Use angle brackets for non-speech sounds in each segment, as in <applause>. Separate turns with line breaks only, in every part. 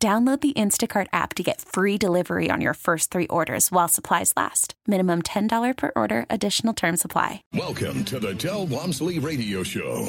Download the Instacart app to get free delivery on your first three orders while supplies last. Minimum $10 per order, additional term supply.
Welcome to the Del Walmsley Radio Show.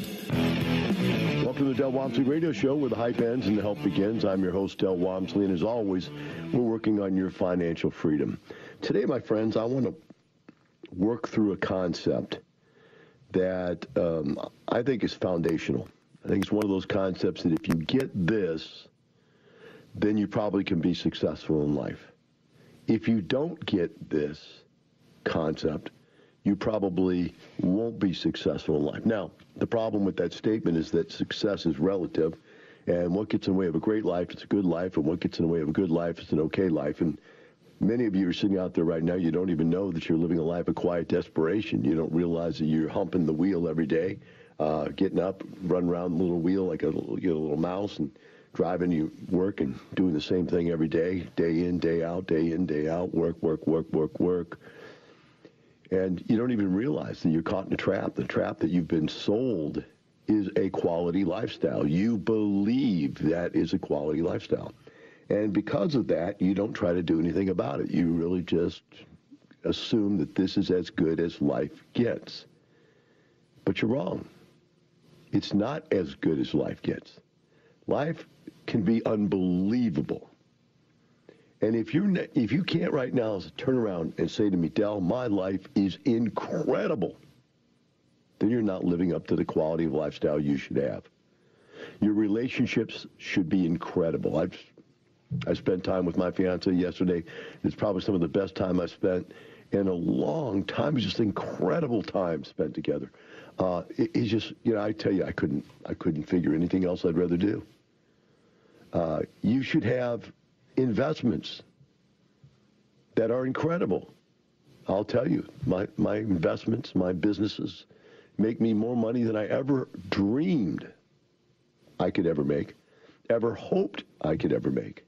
Welcome to the Del Walmsley Radio Show where the hype ends and the help begins. I'm your host, Del Walmsley, and as always, we're working on your financial freedom. Today, my friends, I want to work through a concept that um, I think is foundational. I think it's one of those concepts that if you get this, then you probably can be successful in life. If you don't get this concept, you probably won't be successful in life. Now, the problem with that statement is that success is relative, and what gets in the way of a great life is a good life, and what gets in the way of a good life is an okay life. And many of you are sitting out there right now, you don't even know that you're living a life of quiet desperation. You don't realize that you're humping the wheel every day, uh, getting up, running around the little wheel like a little, you know, little mouse, and driving you work and doing the same thing every day, day in, day out, day in, day out, work, work, work, work, work. And you don't even realize that you're caught in a trap. The trap that you've been sold is a quality lifestyle. You believe that is a quality lifestyle. And because of that, you don't try to do anything about it. You really just assume that this is as good as life gets. But you're wrong. It's not as good as life gets. Life can be unbelievable. And if you if you can't right now turn around and say to me, Del, my life is incredible, then you're not living up to the quality of lifestyle you should have. Your relationships should be incredible. I've I spent time with my fiance yesterday. It's probably some of the best time I've spent in a long time. It's just incredible time spent together. Uh, it, it's just, you know, I tell you, I couldn't, I couldn't figure anything else I'd rather do. Uh, you should have investments that are incredible. I'll tell you, my, my investments, my businesses make me more money than I ever dreamed I could ever make, ever hoped I could ever make.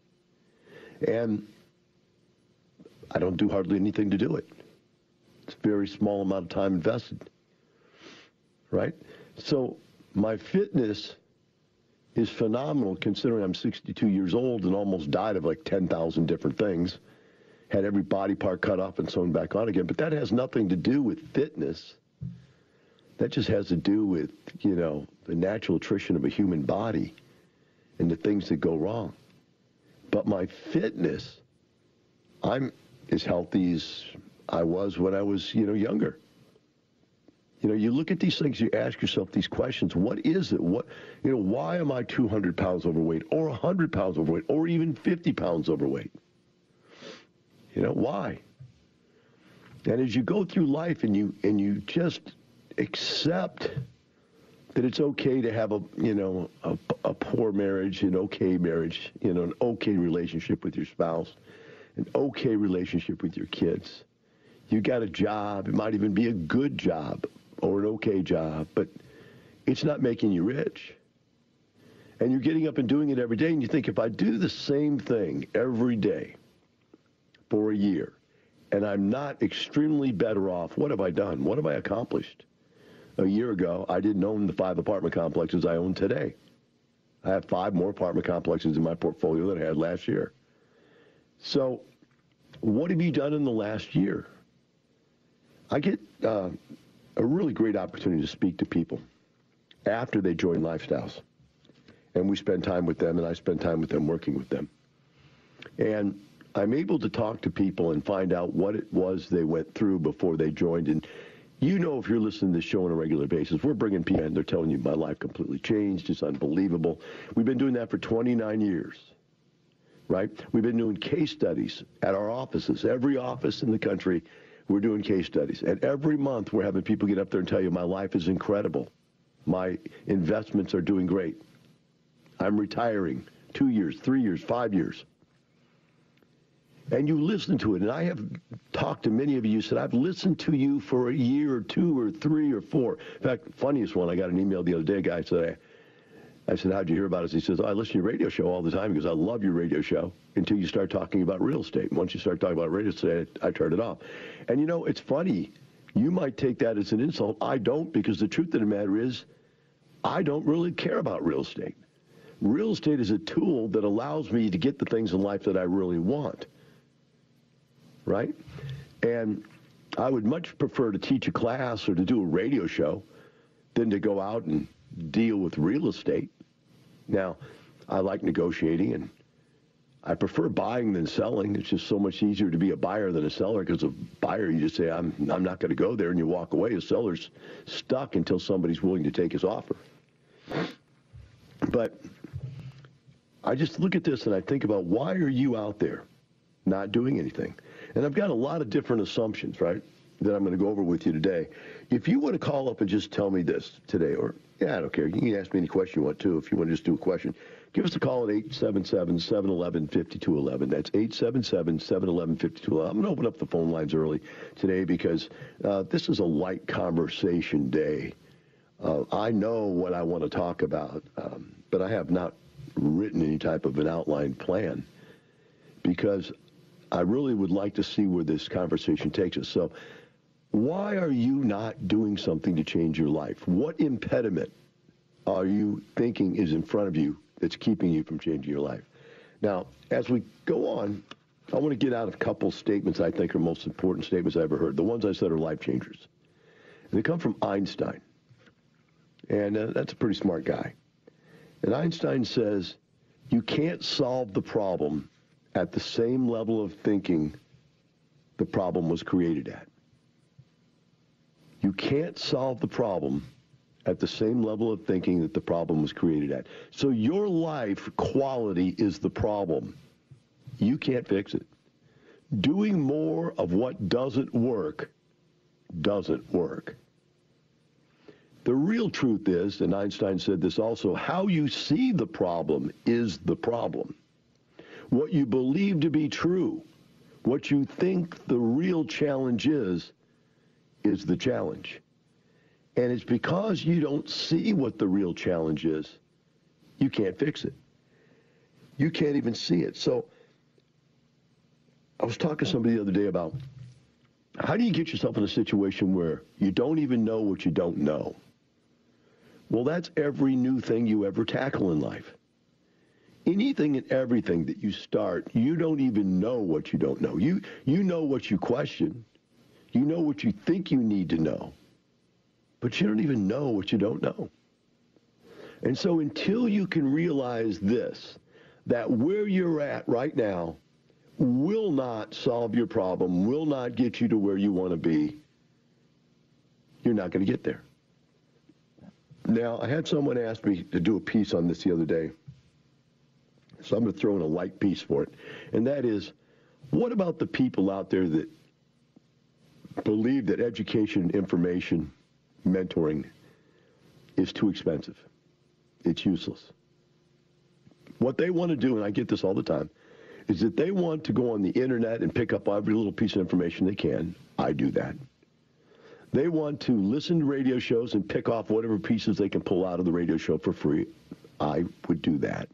And I don't do hardly anything to do it. It's a very small amount of time invested. Right? So my fitness is phenomenal considering I'm 62 years old and almost died of like 10,000 different things. Had every body part cut off and sewn back on again. But that has nothing to do with fitness. That just has to do with, you know, the natural attrition of a human body and the things that go wrong. But my fitness, I'm as healthy as I was when I was, you know, younger. You know, you look at these things, you ask yourself these questions. What is it? What, you know, why am I 200 pounds overweight or 100 pounds overweight or even 50 pounds overweight? You know, why? And as you go through life and you and you just accept that it's okay to have a you know a, a poor marriage, an okay marriage, you know, an okay relationship with your spouse, an okay relationship with your kids. You got a job, it might even be a good job, or an okay job, but it's not making you rich. And you're getting up and doing it every day, and you think, if I do the same thing every day for a year, and I'm not extremely better off, what have I done? What have I accomplished? A year ago, I didn't own the five apartment complexes I own today. I have five more apartment complexes in my portfolio than I had last year. So, what have you done in the last year? I get uh, a really great opportunity to speak to people after they join Lifestyles. And we spend time with them, and I spend time with them working with them. And I'm able to talk to people and find out what it was they went through before they joined. And you know, if you're listening to this show on a regular basis, we're bringing people in. They're telling you my life completely changed. It's unbelievable. We've been doing that for 29 years, right? We've been doing case studies at our offices. Every office in the country, we're doing case studies. And every month, we're having people get up there and tell you my life is incredible. My investments are doing great. I'm retiring two years, three years, five years and you listen to it. And I have talked to many of you, said, I've listened to you for a year or two or three or four. In fact, funniest one, I got an email the other day, guy said, I said, how'd you hear about us? He says, I listen to your radio show all the time because I love your radio show until you start talking about real estate. And once you start talking about real estate, I turn it off. And you know, it's funny. You might take that as an insult. I don't because the truth of the matter is I don't really care about real estate. Real estate is a tool that allows me to get the things in life that I really want right? And I would much prefer to teach a class or to do a radio show than to go out and deal with real estate. Now, I like negotiating and I prefer buying than selling. It's just so much easier to be a buyer than a seller because a buyer, you just say, I'm, I'm not going to go there, and you walk away. A seller's stuck until somebody's willing to take his offer. But I just look at this and I think about why are you out there not doing anything? And I've got a lot of different assumptions, right, that I'm going to go over with you today. If you want to call up and just tell me this today, or, yeah, I don't care. You can ask me any question you want to if you want to just do a question. Give us a call at 877-711-5211. That's 877-711-5211. I'm going to open up the phone lines early today because uh, this is a light conversation day. Uh, I know what I want to talk about, um, but I have not written any type of an outline plan because I really would like to see where this conversation takes us. So, why are you not doing something to change your life? What impediment are you thinking is in front of you that's keeping you from changing your life? Now, as we go on, I want to get out a couple statements I think are most important statements I ever heard. The ones I said are life changers. And they come from Einstein. And uh, that's a pretty smart guy. And Einstein says, you can't solve the problem at the same level of thinking the problem was created at. You can't solve the problem at the same level of thinking that the problem was created at. So your life quality is the problem. You can't fix it. Doing more of what doesn't work doesn't work. The real truth is, and Einstein said this also, how you see the problem is the problem what you believe to be true, what you think the real challenge is, is the challenge. And it's because you don't see what the real challenge is, you can't fix it. You can't even see it. So I was talking to somebody the other day about how do you get yourself in a situation where you don't even know what you don't know? Well, that's every new thing you ever tackle in life anything and everything that you start, you don't even know what you don't know. You you know what you question. You know what you think you need to know. But you don't even know what you don't know. And so until you can realize this, that where you're at right now will not solve your problem, will not get you to where you want to be, you're not going to get there. Now, I had someone ask me to do a piece on this the other day. So I'm going to throw in a light piece for it. And that is, what about the people out there that believe that education, information, mentoring is too expensive? It's useless. What they want to do, and I get this all the time, is that they want to go on the internet and pick up every little piece of information they can. I do that. They want to listen to radio shows and pick off whatever pieces they can pull out of the radio show for free. I would do that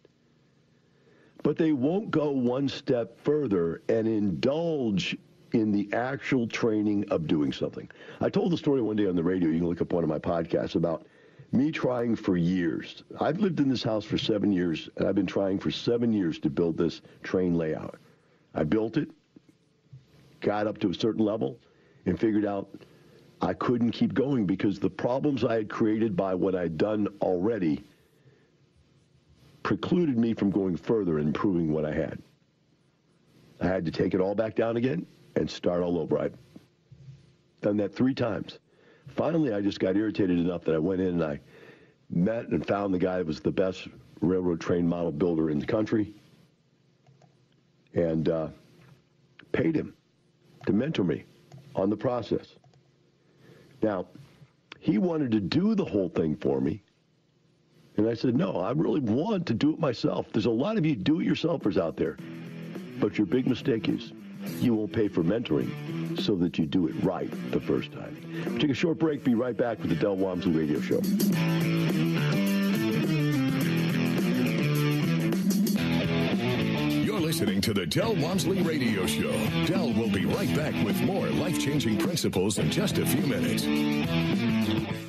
but they won't go one step further and indulge in the actual training of doing something. I told the story one day on the radio. You can look up one of my podcasts about me trying for years. I've lived in this house for seven years, and I've been trying for seven years to build this train layout. I built it, got up to a certain level, and figured out I couldn't keep going because the problems I had created by what I'd done already precluded me from going further and improving what I had. I had to take it all back down again and start all over. I've done that three times. Finally, I just got irritated enough that I went in and I met and found the guy that was the best railroad train model builder in the country and uh, paid him to mentor me on the process. Now, he wanted to do the whole thing for me. And I said, no, I really want to do it myself. There's a lot of you do-it-yourselfers out there. But your big mistake is you won't pay for mentoring so that you do it right the first time. Take a short break. Be right back with the Del Walmsley Radio Show.
You're listening to the Del Walmsley Radio Show. Del will be right back with more life-changing principles in just a few minutes.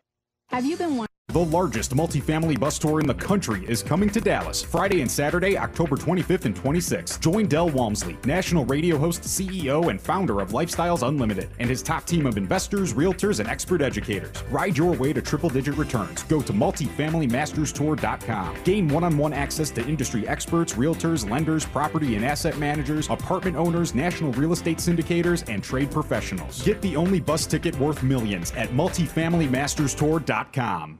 Have you been
the largest multifamily bus tour in the country is coming to Dallas Friday and Saturday, October 25th and 26th. Join Del Walmsley, national radio host, CEO, and founder of Lifestyles Unlimited, and his top team of investors, realtors, and expert educators. Ride your way to triple digit returns. Go to multifamilymasterstour.com. Gain one on one access to industry experts, realtors, lenders, property and asset managers, apartment owners, national real estate syndicators, and trade professionals. Get the only bus ticket worth millions at multifamilymasterstour.com.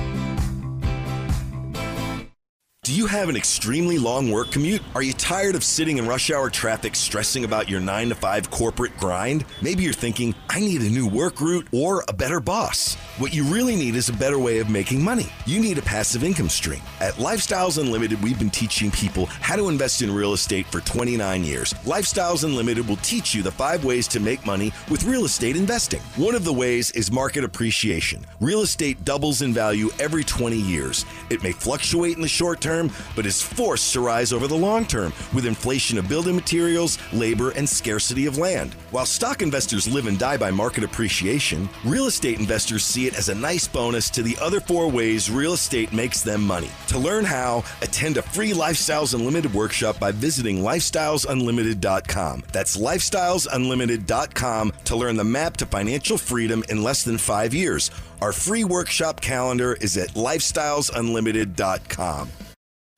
Do you have an extremely long work commute? Are you tired of sitting in rush hour traffic stressing about your 9 to 5 corporate grind? Maybe you're thinking, I need a new work route or a better boss. What you really need is a better way of making money. You need a passive income stream. At Lifestyles Unlimited, we've been teaching people how to invest in real estate for 29 years. Lifestyles Unlimited will teach you the five ways to make money with real estate investing. One of the ways is market appreciation. Real estate doubles in value every 20 years. It may fluctuate in the short term term, but is forced to rise over the long term with inflation of building materials, labor, and scarcity of land. While stock investors live and die by market appreciation, real estate investors see it as a nice bonus to the other four ways real estate makes them money. To learn how, attend a free Lifestyles Unlimited workshop by visiting lifestylesunlimited.com. That's lifestylesunlimited.com to learn the map to financial freedom in less than five years. Our free workshop calendar is at lifestylesunlimited.com.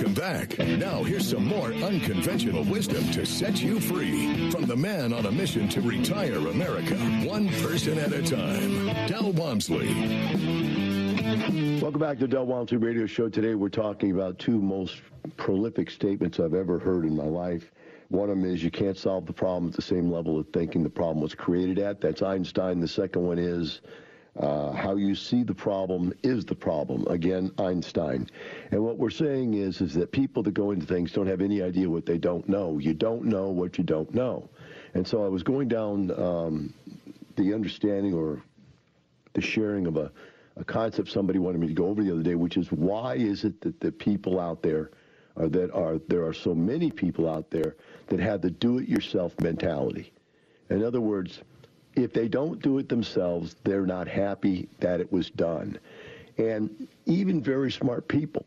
Welcome back. Now, here's some more unconventional wisdom to set you free from the man on a mission to retire America, one person at a time, Del Walmsley.
Welcome back to the Del Walmsley Radio Show. Today, we're talking about two most prolific statements I've ever heard in my life. One of them is you can't solve the problem at the same level of thinking the problem was created at. That's Einstein. The second one is uh, how you see the problem is the problem. Again, Einstein. And what we're saying is, is that people that go into things don't have any idea what they don't know. You don't know what you don't know. And so I was going down um, the understanding or the sharing of a, a concept somebody wanted me to go over the other day, which is why is it that the people out there are that are there are so many people out there that have the do-it-yourself mentality. In other words, if they don't do it themselves, they're not happy that it was done. And even very smart people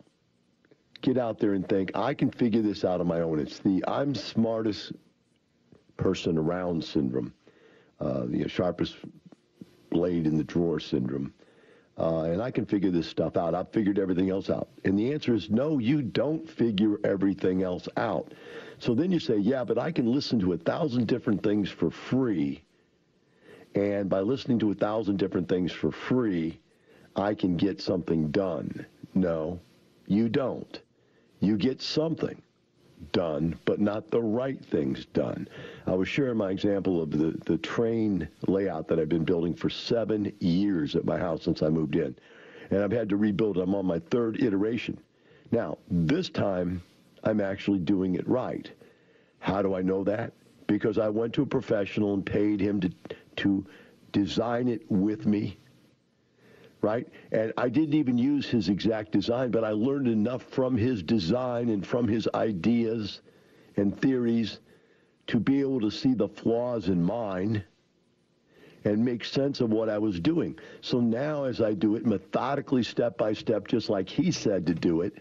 get out there and think, I can figure this out on my own. It's the I'm smartest person around syndrome, uh, the sharpest blade in the drawer syndrome. Uh, and I can figure this stuff out. I've figured everything else out. And the answer is no, you don't figure everything else out. So then you say, yeah, but I can listen to a thousand different things for free. And by listening to a thousand different things for free, I can get something done. No, you don't. You get something done, but not the right things done. I was sharing my example of the, the train layout that I've been building for seven years at my house since I moved in. And I've had to rebuild. I'm on my third iteration. Now, this time, I'm actually doing it right. How do I know that? Because I went to a professional and paid him to, to design it with me right? And I didn't even use his exact design, but I learned enough from his design and from his ideas and theories to be able to see the flaws in mine and make sense of what I was doing. So now, as I do it methodically, step by step, just like he said to do it,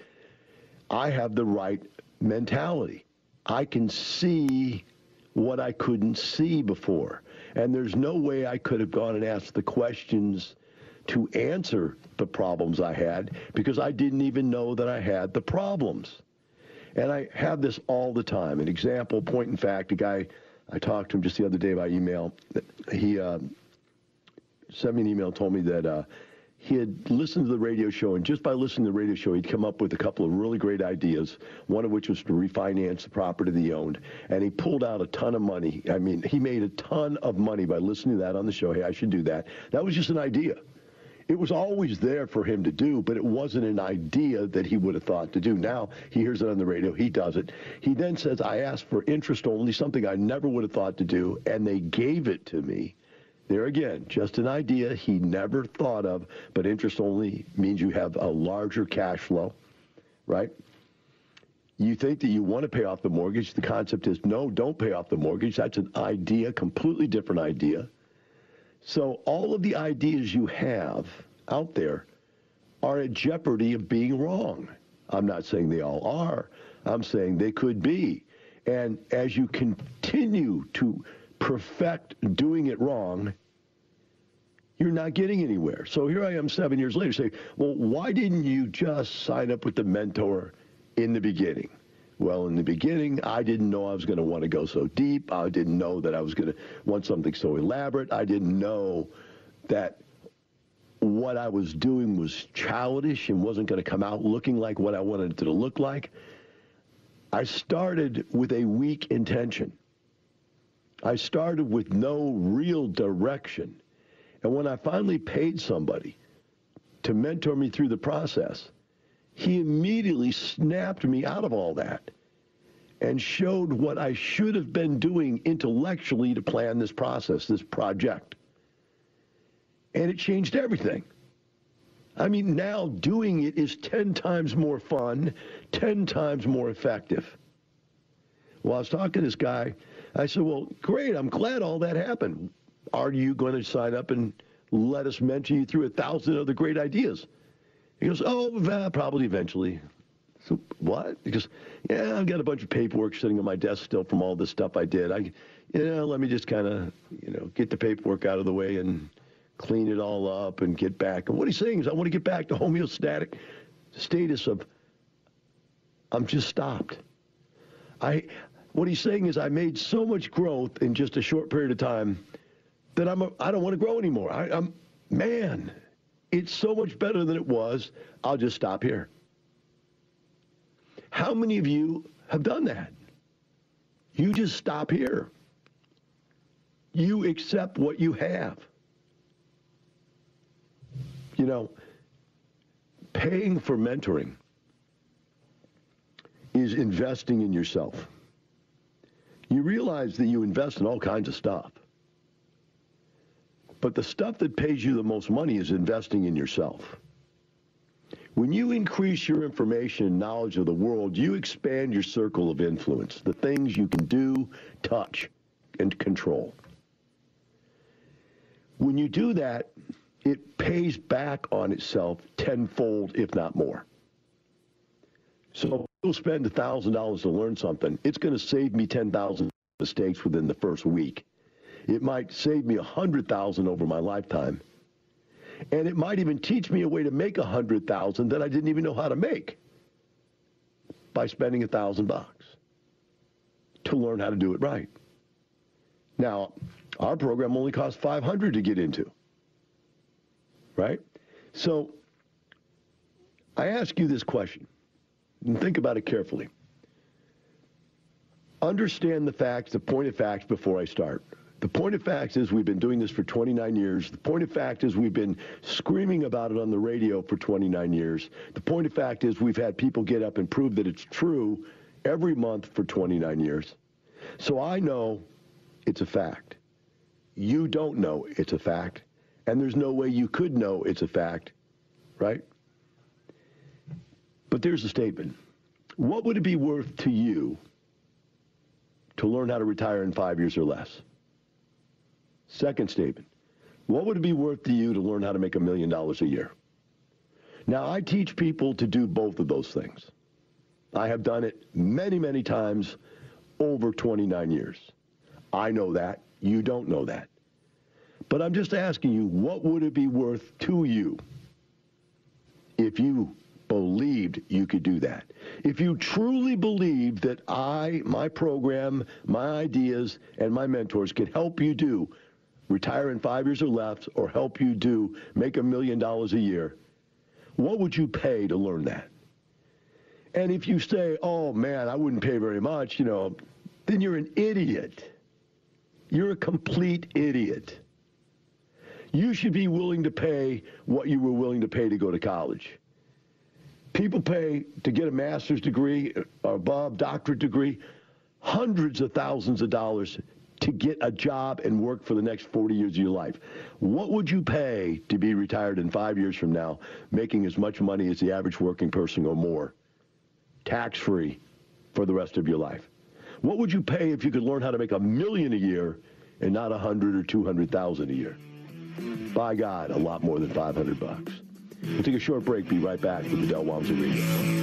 I have the right mentality. I can see what I couldn't see before. And there's no way I could have gone and asked the questions to answer the problems I had because I didn't even know that I had the problems. And I have this all the time. An example, point in fact, a guy, I talked to him just the other day by email. He uh, sent me an email, told me that uh, he had listened to the radio show, and just by listening to the radio show, he'd come up with a couple of really great ideas, one of which was to refinance the property that he owned. And he pulled out a ton of money. I mean, he made a ton of money by listening to that on the show. Hey, I should do that. That was just an idea it was always there for him to do, but it wasn't an idea that he would have thought to do. Now he hears it on the radio, he does it. He then says, I asked for interest only, something I never would have thought to do, and they gave it to me. There again, just an idea he never thought of, but interest only means you have a larger cash flow, right? You think that you want to pay off the mortgage. The concept is no, don't pay off the mortgage. That's an idea, completely different idea. So all of the ideas you have out there are at jeopardy of being wrong. I'm not saying they all are. I'm saying they could be. And as you continue to perfect doing it wrong, you're not getting anywhere. So here I am seven years later saying, well, why didn't you just sign up with the mentor in the beginning? Well, in the beginning, I didn't know I was going to want to go so deep. I didn't know that I was going to want something so elaborate. I didn't know that what I was doing was childish and wasn't going to come out looking like what I wanted it to look like. I started with a weak intention. I started with no real direction. And when I finally paid somebody to mentor me through the process, he immediately snapped me out of all that and showed what I should have been doing intellectually to plan this process, this project. And it changed everything. I mean, now doing it is 10 times more fun, 10 times more effective. Well, I was talking to this guy. I said, Well, great. I'm glad all that happened. Are you going to sign up and let us mentor you through a thousand other great ideas? He goes, oh, probably eventually. So what? He goes, yeah, I've got a bunch of paperwork sitting on my desk still from all this stuff I did. I, you know, let me just kind of, you know, get the paperwork out of the way and clean it all up and get back. And what he's saying is, I want to get back to homeostatic status of, I'm just stopped. I, what he's saying is, I made so much growth in just a short period of time that I'm, a, I don't want to grow anymore. I, I'm, man, it's so much better than it was. I'll just stop here. How many of you have done that? You just stop here. You accept what you have. You know, paying for mentoring is investing in yourself. You realize that you invest in all kinds of stuff. But the stuff that pays you the most money is investing in yourself. When you increase your information and knowledge of the world, you expand your circle of influence, the things you can do, touch, and control. When you do that, it pays back on itself tenfold, if not more. So if you'll spend $1,000 to learn something, it's going to save me 10,000 mistakes within the first week. It might save me a 100,000 over my lifetime. And it might even teach me a way to make a 100,000 that I didn't even know how to make by spending a 1,000 bucks to learn how to do it right. Now, our program only costs 500 to get into. Right? So I ask you this question and think about it carefully. Understand the facts, the point of facts before I start. The point of fact is we've been doing this for 29 years. The point of fact is we've been screaming about it on the radio for 29 years. The point of fact is we've had people get up and prove that it's true every month for 29 years. So I know it's a fact. You don't know it's a fact. And there's no way you could know it's a fact, right? But there's a statement. What would it be worth to you to learn how to retire in five years or less? Second statement. What would it be worth to you to learn how to make a million dollars a year? Now, I teach people to do both of those things. I have done it many, many times over 29 years. I know that. You don't know that. But I'm just asking you, what would it be worth to you if you believed you could do that? If you truly believed that I, my program, my ideas, and my mentors could help you do retire in five years or less, or help you do make a million dollars a year, what would you pay to learn that? And if you say, oh man, I wouldn't pay very much, you know, then you're an idiot. You're a complete idiot. You should be willing to pay what you were willing to pay to go to college. People pay to get a master's degree, or above doctorate degree, hundreds of thousands of dollars to get a job and work for the next 40 years of your life. What would you pay to be retired in five years from now, making as much money as the average working person or more, tax free for the rest of your life? What would you pay if you could learn how to make a million a year and not a hundred or two hundred thousand a year? By God, a lot more than 500 bucks. We'll take a short break. Be right back with the Del Walmsley Radio.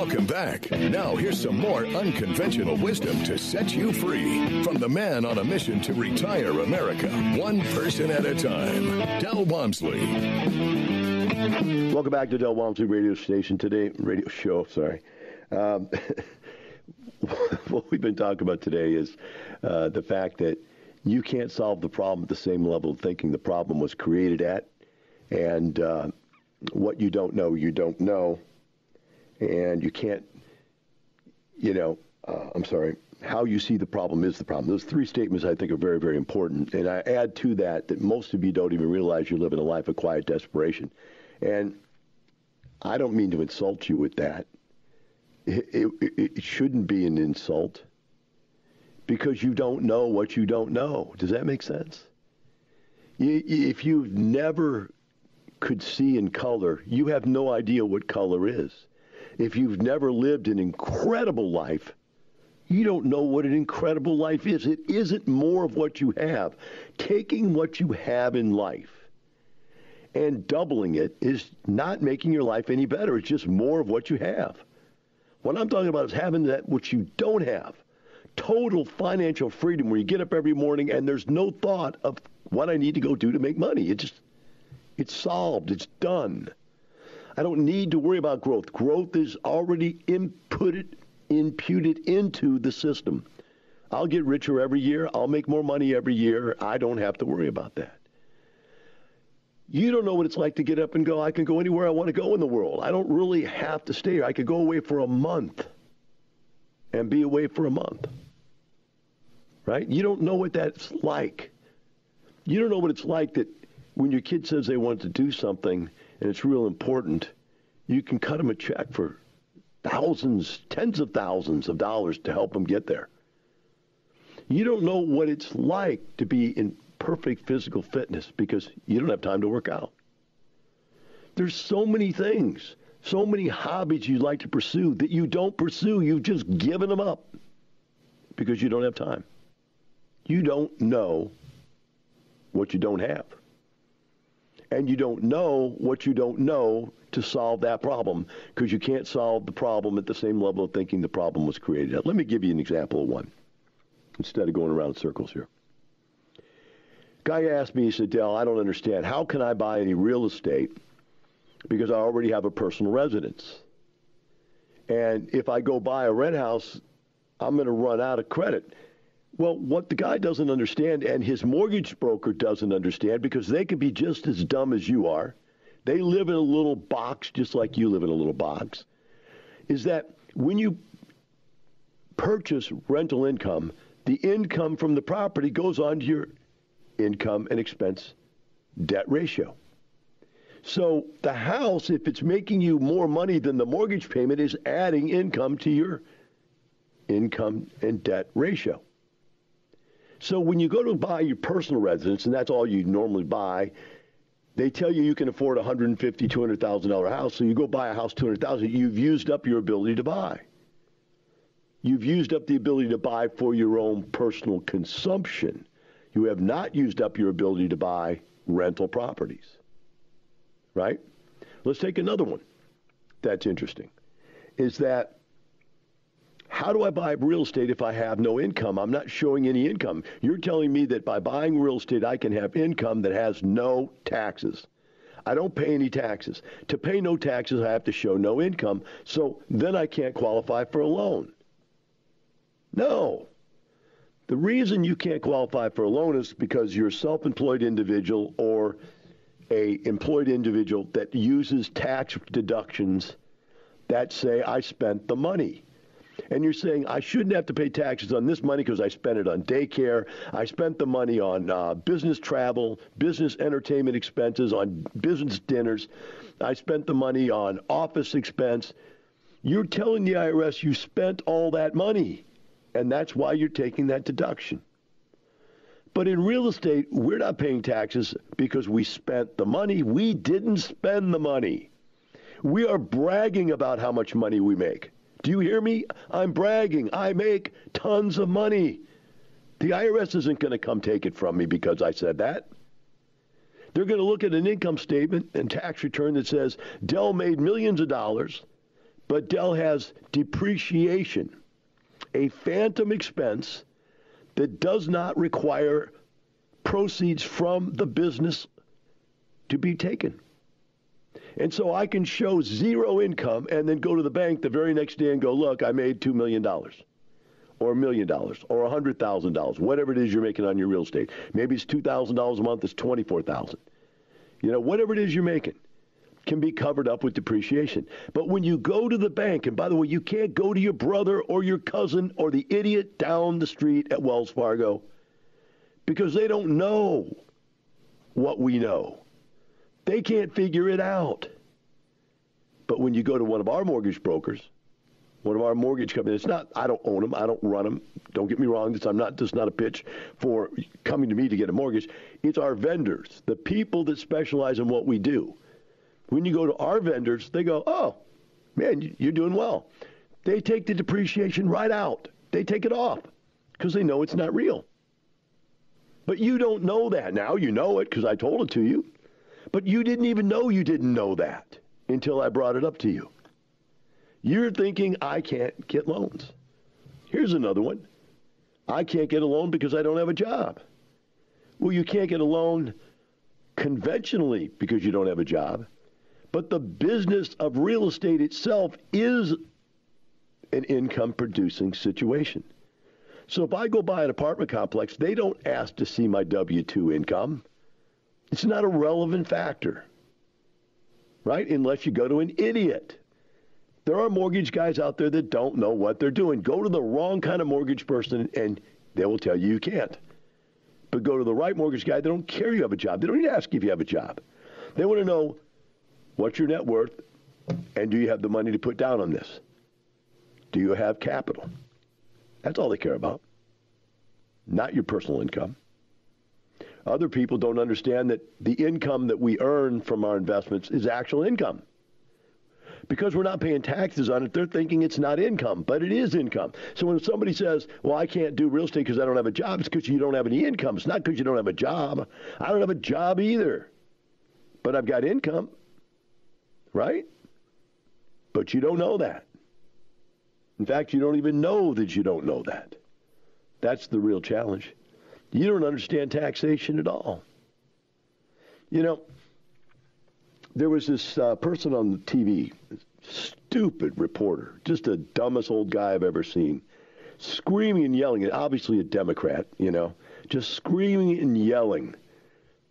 Welcome back. Now, here's some more unconventional wisdom to set you free from the man on a mission to retire America, one person at a time, Del Walmsley.
Welcome back to Del Walmsley Radio Station today, radio show, sorry. Um, <laughs> what we've been talking about today is uh, the fact that you can't solve the problem at the same level of thinking the problem was created at. And uh, what you don't know, you don't know and you can't, you know, uh, I'm sorry, how you see the problem is the problem. Those three statements I think are very, very important. And I add to that that most of you don't even realize you're living a life of quiet desperation. And I don't mean to insult you with that. It, it, it shouldn't be an insult because you don't know what you don't know. Does that make sense? If you've never could see in color, you have no idea what color is if you've never lived an incredible life, you don't know what an incredible life is. It isn't more of what you have. Taking what you have in life and doubling it is not making your life any better. It's just more of what you have. What I'm talking about is having that which you don't have, total financial freedom where you get up every morning and there's no thought of what I need to go do to make money. It just, it's solved. It's done. I don't need to worry about growth. Growth is already inputted, imputed into the system. I'll get richer every year. I'll make more money every year. I don't have to worry about that. You don't know what it's like to get up and go, I can go anywhere I want to go in the world. I don't really have to stay here. I could go away for a month and be away for a month. Right? You don't know what that's like. You don't know what it's like that when your kid says they want to do something and it's real important, you can cut them a check for thousands, tens of thousands of dollars to help them get there. You don't know what it's like to be in perfect physical fitness because you don't have time to work out. There's so many things, so many hobbies you'd like to pursue that you don't pursue. You've just given them up because you don't have time. You don't know what you don't have. And you don't know what you don't know to solve that problem because you can't solve the problem at the same level of thinking the problem was created at. Let me give you an example of one instead of going around in circles here. Guy asked me, he said, Del, I don't understand. How can I buy any real estate because I already have a personal residence? And if I go buy a rent house, I'm going to run out of credit. Well, what the guy doesn't understand, and his mortgage broker doesn't understand, because they can be just as dumb as you are, they live in a little box just like you live in a little box, is that when you purchase rental income, the income from the property goes on to your income and expense debt ratio. So the house, if it's making you more money than the mortgage payment, is adding income to your income and debt ratio. So when you go to buy your personal residence, and that's all you normally buy, they tell you you can afford a $150,000, $200,000 house. So you go buy a house, 200000 you've used up your ability to buy you've used up the ability to buy for your own personal consumption. You have not used up your ability to buy rental properties. Right? Let's take another one that's interesting. Is that how do I buy real estate if I have no income? I'm not showing any income. You're telling me that by buying real estate, I can have income that has no taxes. I don't pay any taxes. To pay no taxes, I have to show no income. So then I can't qualify for a loan. No. The reason you can't qualify for a loan is because you're a self-employed individual or a employed individual that uses tax deductions that say I spent the money. And you're saying I shouldn't have to pay taxes on this money because I spent it on daycare. I spent the money on uh, business travel, business entertainment expenses, on business dinners. I spent the money on office expense. You're telling the IRS you spent all that money and that's why you're taking that deduction. But in real estate, we're not paying taxes because we spent the money. We didn't spend the money. We are bragging about how much money we make. Do you hear me? I'm bragging. I make tons of money. The IRS isn't going to come take it from me because I said that. They're going to look at an income statement and tax return that says Del made millions of dollars, but Del has depreciation a phantom expense that does not require proceeds from the business to be taken. And so I can show zero income and then go to the bank the very next day and go, look, I made $2 million or a million dollars or a $100,000, whatever it is you're making on your real estate. Maybe it's $2,000 a month, it's 24000 You know, whatever it is you're making can be covered up with depreciation. But when you go to the bank, and by the way, you can't go to your brother or your cousin or the idiot down the street at Wells Fargo because they don't know what we know. They can't figure it out. But when you go to one of our mortgage brokers, one of our mortgage companies, it's not, I don't own them, I don't run them. Don't get me wrong, this, I'm not, this is not a pitch for coming to me to get a mortgage. It's our vendors, the people that specialize in what we do. When you go to our vendors, they go, oh, man, you're doing well. They take the depreciation right out. They take it off because they know it's not real. But you don't know that. Now you know it because I told it to you. But you didn't even know you didn't know that until I brought it up to you. You're thinking I can't get loans. Here's another one. I can't get a loan because I don't have a job. Well, you can't get a loan conventionally because you don't have a job. But the business of real estate itself is an income producing situation. So if I go buy an apartment complex, they don't ask to see my W 2 income. It's not a relevant factor, right? Unless you go to an idiot. There are mortgage guys out there that don't know what they're doing. Go to the wrong kind of mortgage person and they will tell you you can't. But go to the right mortgage guy, they don't care you have a job. They don't even ask if you have a job. They want to know what's your net worth and do you have the money to put down on this? Do you have capital? That's all they care about, not your personal income. Other people don't understand that the income that we earn from our investments is actual income. Because we're not paying taxes on it, they're thinking it's not income, but it is income. So when somebody says, Well, I can't do real estate because I don't have a job, it's because you don't have any income. It's not because you don't have a job. I don't have a job either, but I've got income, right? But you don't know that. In fact, you don't even know that you don't know that. That's the real challenge. You don't understand taxation at all. You know, there was this uh, person on the TV, stupid reporter, just the dumbest old guy I've ever seen, screaming and yelling, and obviously a Democrat, you know, just screaming and yelling.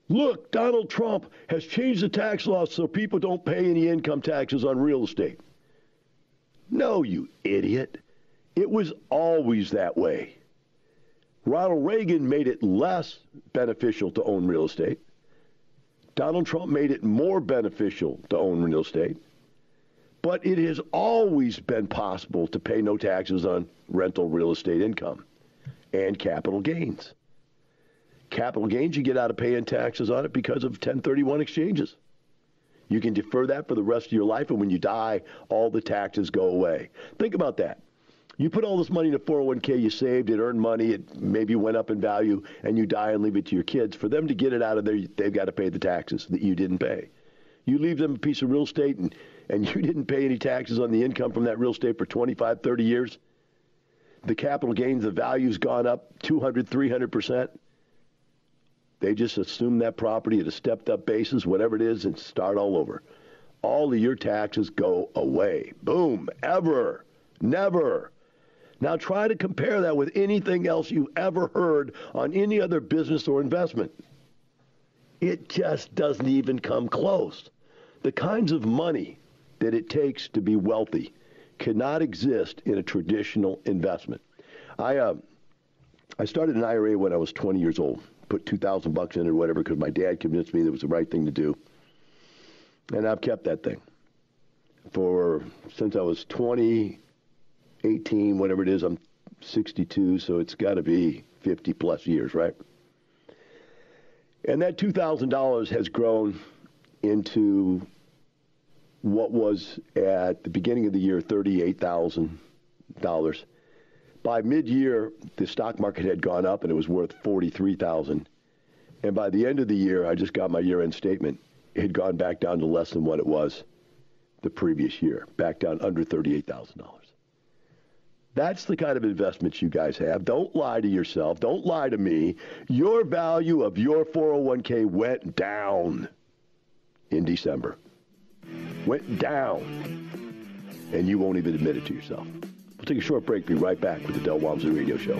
Look, Donald Trump has changed the tax laws so people don't pay any income taxes on real estate. No, you idiot. It was always that way. Ronald Reagan made it less beneficial to own real estate. Donald Trump made it more beneficial to own real estate. But it has always been possible to pay no taxes on rental real estate income and capital gains. Capital gains, you get out of paying taxes on it because of 1031 exchanges. You can defer that for the rest of your life, and when you die, all the taxes go away. Think about that. You put all this money in a 401k, you saved it, earned money, it maybe went up in value, and you die and leave it to your kids. For them to get it out of there, they've got to pay the taxes that you didn't pay. You leave them a piece of real estate and, and <laughs> you didn't pay any taxes on the income from that real estate for 25, 30 years. The capital gains, the value's gone up 200, 300%. They just assume that property at a stepped up basis, whatever it is, and start all over. All of your taxes go away. Boom. Ever. Never. Now try to compare that with anything else you've ever heard on any other business or investment. It just doesn't even come close. The kinds of money that it takes to be wealthy cannot exist in a traditional investment. I uh, I started an IRA when I was 20 years old. Put 2,000 bucks in it or whatever because my dad convinced me that was the right thing to do. And I've kept that thing for since I was 20, 18, whatever it is, I'm 62, so it's got to be 50 plus years, right? And that $2,000 has grown into what was at the beginning of the year $38,000. By mid-year, the stock market had gone up and it was worth 43,000. And by the end of the year, I just got my year-end statement. It had gone back down to less than what it was the previous year, back down under $38,000. That's the kind of investments you guys have. Don't lie to yourself. Don't lie to me. Your value of your 401k went down in December. Went down. And you won't even admit it to yourself. We'll take a short break. Be right back with the Del Walmsley Radio Show.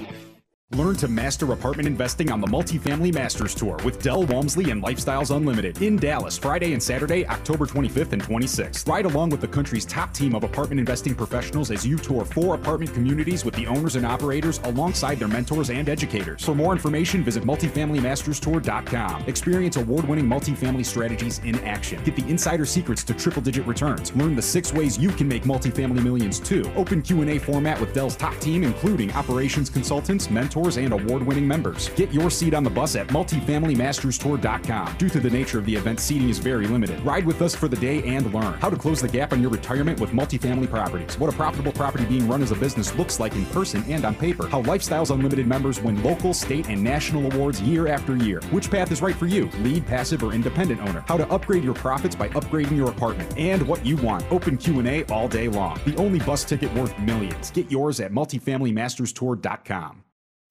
Learn to master apartment investing on the Multifamily Masters Tour with Del Walmsley and Lifestyles Unlimited in Dallas, Friday and Saturday, October 25th and 26th. Ride along with the country's top team of apartment investing professionals as you tour four apartment communities with the owners and operators alongside their mentors and educators. For more information, visit multifamilymasterstour.com. Experience award winning multifamily strategies in action. Get the insider secrets to triple digit returns. Learn the six ways you can make multifamily millions too. Open Q&A format with Del's top team, including operations consultants, mentors, mentors, and award winning members. Get your seat on the bus at multifamilymasterstour.com. Due to the nature of the event, seating is very limited. Ride with us for the day and learn how to close the gap on your retirement with multifamily properties, what a profitable property being run as a business looks like in person and on paper, how Lifestyles Unlimited members win local, state, and national awards year after year, which path is right for you, lead, passive, or independent owner, how to upgrade your profits by upgrading your apartment, and what you want. Open Q&A all day long. The only bus ticket worth millions. Get yours at multifamilymasterstour.com.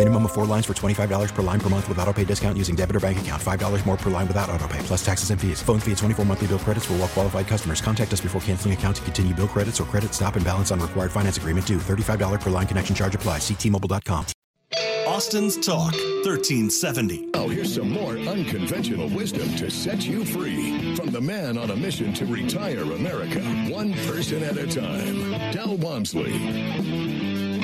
Minimum of four lines for $25 per line per month with auto pay discount using debit or bank account. $5 more per line without auto pay, plus taxes and fees. Phone fee at 24 monthly bill credits for well qualified customers. Contact us before canceling account to continue bill credits or credit stop and balance on required finance agreement due. $35 per line connection charge applies. Ctmobile.com.
Austin's Talk 1370.
Oh, here's some more unconventional wisdom to set you free from the man on a mission to retire America, one person at a time. Del Walmsley.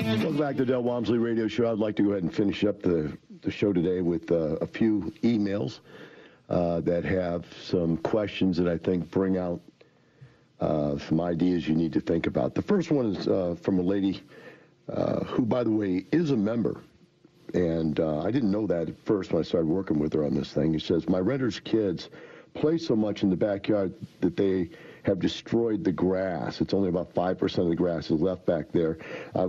Welcome back to Del Walmsley Radio Show. I'd like to go ahead and finish up the, the show today with uh, a few emails uh, that have some questions that I think bring out uh, some ideas you need to think about. The first one is uh, from a lady uh, who, by the way, is a member. And uh, I didn't know that at first when I started working with her on this thing. He says, My renter's kids play so much in the backyard that they have destroyed the grass. It's only about 5% of the grass is left back there. I,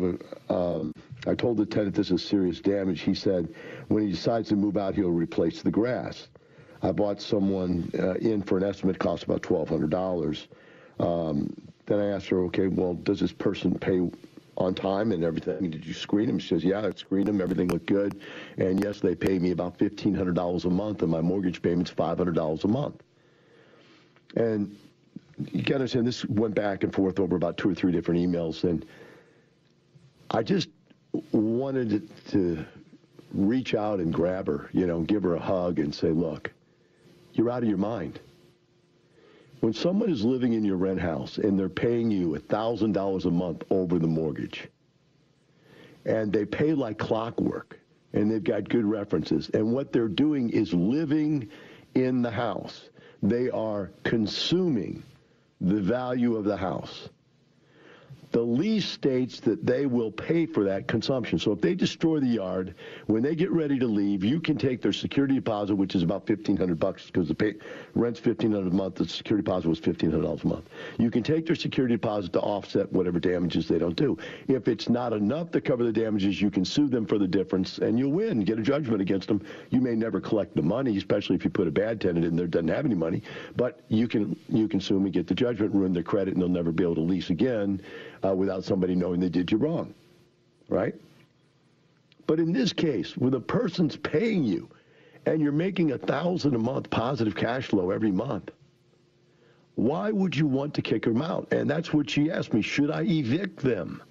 um, I told the tenant this is serious damage. He said when he decides to move out, he'll replace the grass. I bought someone uh, in for an estimate cost about $1,200. Um, then I asked her, okay, well, does this person pay on time and everything. Did you screen them? She says, yeah, I screened them. Everything looked good. And yes, they pay me about $1,500 a month, and my mortgage payment's $500 a month. And you got to understand, this went back and forth over about two or three different emails. And I just wanted to reach out and grab her, you know, give her a hug and say, look, you're out of your mind. When someone is living in your rent house and they're paying you $1,000 a month over the mortgage, and they pay like clockwork, and they've got good references, and what they're doing is living in the house, they are consuming the value of the house the lease states that they will pay for that consumption. So if they destroy the yard, when they get ready to leave, you can take their security deposit, which is about fifteen hundred bucks because the pay, rent's fifteen hundred a month. The security deposit was fifteen hundred dollars a month. You can take their security deposit to offset whatever damages they don't do. If it's not enough to cover the damages, you can sue them for the difference, and you'll win. Get a judgment against them. You may never collect the money, especially if you put a bad tenant in there doesn't have any money, but you can you can sue them and get the judgment, ruin their credit, and they'll never be able to lease again uh, without somebody knowing they did you wrong, right? But in this case, when a person's paying you and you're making a thousand a month positive cash flow every month, why would you want to kick them out? And that's what she asked me. Should I evict them?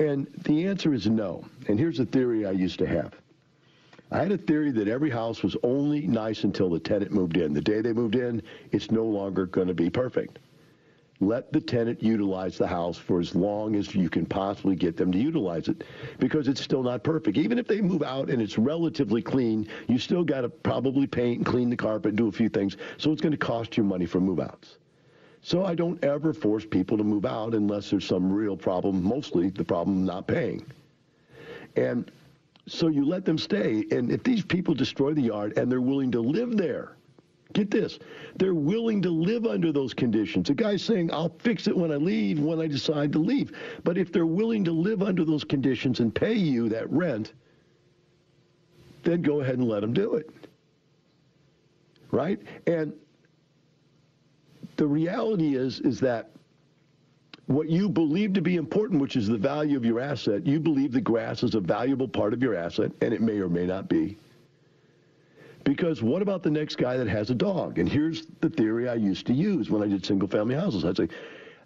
And the answer is no. And here's a theory I used to have. I had a theory that every house was only nice until the tenant moved in. The day they moved in, it's no longer going to be perfect let the tenant utilize the house for as long as you can possibly get them to utilize it because it's still not perfect. Even if they move out and it's relatively clean, you still got to probably paint and clean the carpet, and do a few things. So it's going to cost you money for move outs. So I don't ever force people to move out unless there's some real problem, mostly the problem not paying. And so you let them stay. And if these people destroy the yard and they're willing to live there, Get this. They're willing to live under those conditions. A guy's saying, I'll fix it when I leave, when I decide to leave. But if they're willing to live under those conditions and pay you that rent, then go ahead and let them do it. Right? And the reality is, is that what you believe to be important, which is the value of your asset, you believe the grass is a valuable part of your asset, and it may or may not be. Because what about the next guy that has a dog? And here's the theory I used to use when I did single family houses. I'd say,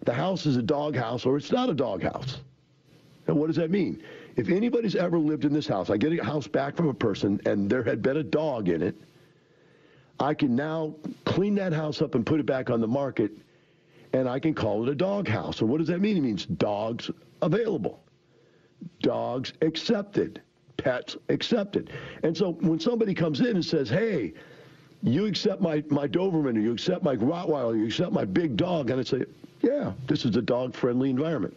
the house is a dog house or it's not a dog house. And what does that mean? If anybody's ever lived in this house, I get a house back from a person and there had been a dog in it, I can now clean that house up and put it back on the market and I can call it a dog house. So what does that mean? It means dogs available. dogs accepted, pets accepted. And so when somebody comes in and says, hey, you accept my, my Doberman or you accept my Rottweiler, you accept my big dog, and I say, yeah, this is a dog-friendly environment.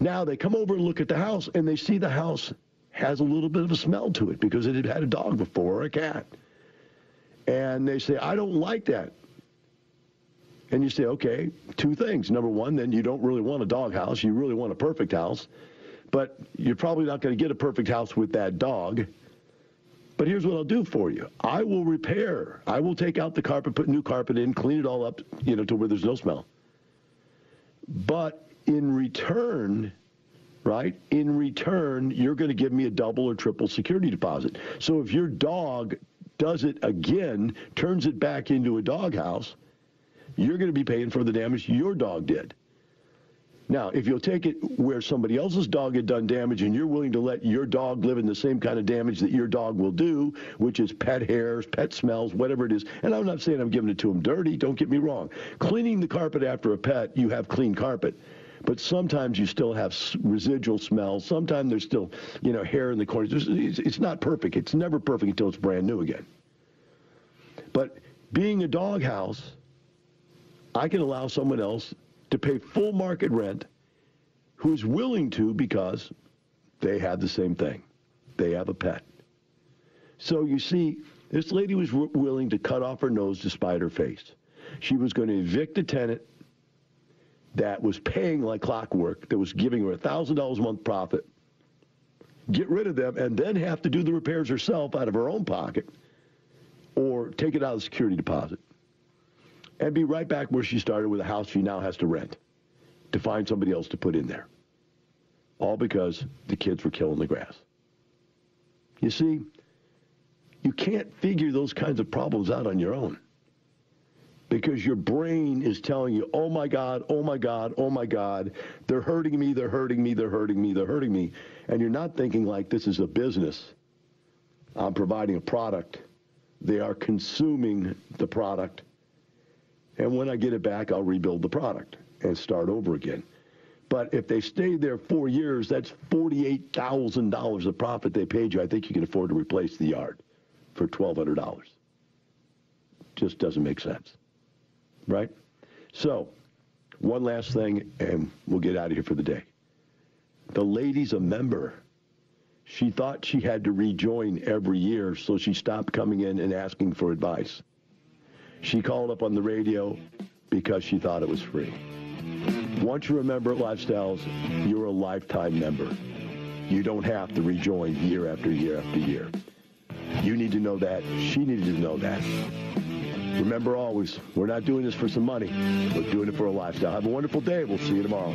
Now they come over and look at the house and they see the house has a little bit of a smell to it because it had had a dog before or a cat. And they say, I don't like that. And you say, okay, two things. Number one, then you don't really want a dog house. You really want a perfect house. But you're probably not going to get a perfect house with that dog. But here's what I'll do for you. I will repair. I will take out the carpet, put new carpet in, clean it all up, you know, to where there's no smell. But in return, right? In return, you're going to give me a double or triple security deposit. So if your dog does it again, turns it back into a doghouse, you're going to be paying for the damage your dog did. Now, if you'll take it where somebody else's dog had done damage and you're willing to let your dog live in the same kind of damage that your dog will do, which is pet hairs, pet smells, whatever it is, and I'm not saying I'm giving it to them dirty, don't get me wrong. Cleaning the carpet after a pet, you have clean carpet but sometimes you still have residual smells. Sometimes there's still, you know, hair in the corners. It's, not perfect. It's never perfect until it's brand new again. But being a doghouse, I can allow someone else to pay full market rent who's willing to because they have the same thing. They have a pet. So you see, this lady was willing to cut off her nose to spite her face. She was going to evict a tenant that was paying like clockwork, that was giving her $1,000 a month profit, get rid of them, and then have to do the repairs herself out of her own pocket or take it out of the security deposit and be right back where she started with a house she now has to rent to find somebody else to put in there. All because the kids were killing the grass. You see, you can't figure those kinds of problems out on your own because your brain is telling you, oh my God, oh my God, oh my God, they're hurting me, they're hurting me, they're hurting me, they're hurting me. And you're not thinking like this is a business. I'm providing a product. They are consuming the product. And when I get it back, I'll rebuild the product and start over again. But if they stay there four years, that's $48,000 of profit they paid you. I think you can afford to replace the yard for $1,200. Just doesn't make sense right? So, one last thing, and we'll get out of here for the day. The lady's a member. She thought she had to rejoin every year, so she stopped coming in and asking for advice. She called up on the radio because she thought it was free. Once you're a member at Lifestyles, you're a lifetime member. You don't have to rejoin year after year after year. You need to know that. She needed to know that. Remember always, we're not doing this for some money. We're doing it for a lifestyle. Have a wonderful day. We'll see you tomorrow.